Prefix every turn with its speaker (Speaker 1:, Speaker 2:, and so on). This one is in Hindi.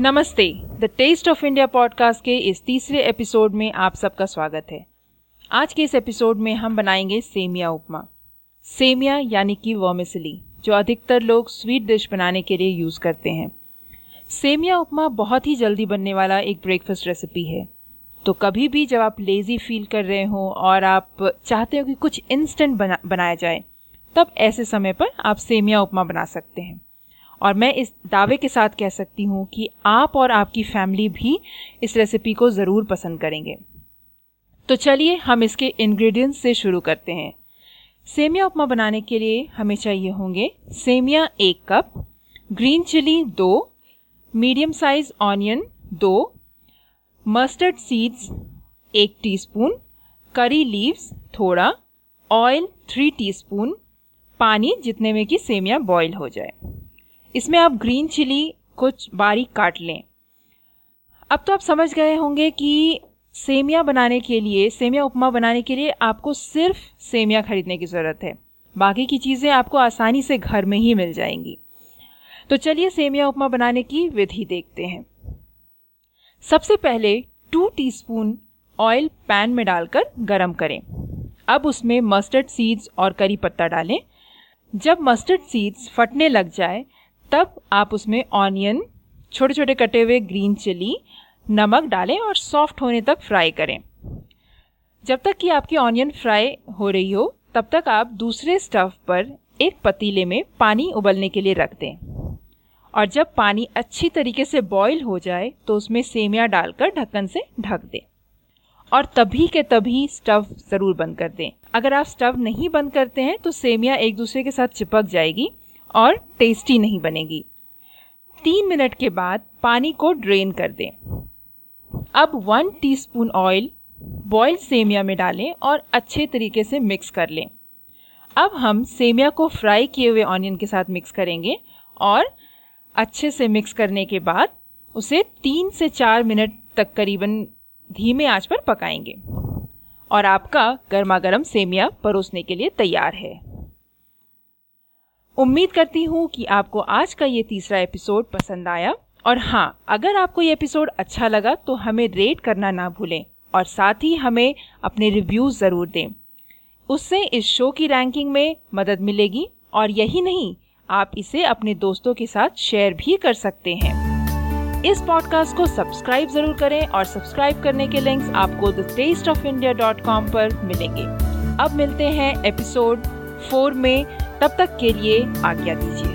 Speaker 1: नमस्ते। The taste of India podcast के इस तीसरे एपिसोड में आप सबका स्वागत है। आज के इस एपिसोड में हम बनाएँगे सेमिया उपमा। सेमिया यानी कि वर्मिसली जो अधिकतर लोग स्वीट डिश बनाने के लिए यूज़ करते हैं। सेमिया उपमा बहुत ही जल्दी बनने वाला एक ब्रेकफास्ट रेसिपी है। तो कभी भी जब आप लेज़ी फील कर रहे हो और आप चाहते हो कि कुछ इंस्टेंट बना, बनाया जाए, तब ऐसे समय पर आप सेमिया उपमा बना सकते हैं। और मैं इस दावे के साथ कह सकती हूँ कि आप और आपकी फैमिली भी इस रेसिपी को ज़रूर पसंद करेंगे। तो चलिए हम इसके इंग्रेडिएंट्स से शुरू करते हैं। सेमिया उपमा बनाने के लिए हमें चाहिए होंगे सेमिया एक कप ग्रीन चिली दो मीडियम साइज़ ऑनियन दो मस्टर्ड सीड्स एक टीस्पून करी लीव्स थोड़ा ऑयल थ्री टीस्पून पानी जितने में कि सेमिया बॉईल हो जाए। इसमें आप ग्रीन चिली कुछ बारीक काट लें। अब तो आप समझ गए होंगे कि सेमिया बनाने के लिए, सेमिया उपमा बनाने के लिए आपको सिर्फ़ सेमिया खरीदने की ज़रूरत है। बाकी की चीज़ें आपको आसानी से घर में ही मिल जाएँगी। तो चलिए सेमिया उपमा बनाने की विधि देखते हैं। सबसे पहले टू टीस्पून ऑयल पैन में डालकर गरम करें। अब उसमें मस्टर्ड सीड्स और करी पत्ता डालें। जब मस्टर्ड सीड्स फटने लग जाए तब आप उसमें ऑनियन छोटे छोटे कटे हुए ग्रीन चिली नमक डालें और सॉफ्ट होने तक फ्राई करें। जब तक कि आपकी ऑनियन फ्राई हो रही हो, तब तक आप दूसरे स्टव पर एक पतीले में पानी उबलने के लिए रख दें। और जब पानी अच्छी तरीके से बॉईल हो जाए तो उसमें सेमिया डालकर ढक्कन से ढक दें। और तभी के तभी स्टव ज़रूर बंद कर दें। अगर आप स्टव नहीं बंद करते हैं तो सेमिया एक दूसरे के साथ चिपक जाएगी। और टेस्टी नहीं बनेगी। तीन मिनट के बाद पानी को ड्रेन कर दें। अब वन टीस्पून ऑयल बॉइल्ड सेमिया में डालें और अच्छे तरीके से मिक्स कर लें। अब हम सेमिया को फ्राई किए हुए ऑनियन के साथ मिक्स करेंगे और अच्छे से मिक्स करने के बाद उसे तीन से चार मिनट तक करीबन धीमे आँच पर पकाएँगे। और आपका गर्मा गर्म सेमिया परोसने के लिए तैयार है। उम्मीद करती हूँ कि आपको आज का ये तीसरा एपिसोड पसंद आया। और हाँ अगर आपको ये एपिसोड अच्छा लगा तो हमें रेट करना ना भूलें और साथ ही हमें अपने रिव्यूज़ ज़रूर दें। उससे इस शो की रैंकिंग में मदद मिलेगी और यही नहीं, आप इसे अपने दोस्तों के साथ शेयर भी कर सकते हैं। इस पॉडकास्ट को सब्सक्राइब ज़रूर करें और सब्सक्राइब करने के लिंक्स आपको the taste of India dot com पर मिलेंगे। अब मिलते हैं एपिसोड फोर में। तब तक के लिए आज्ञा दीजिए।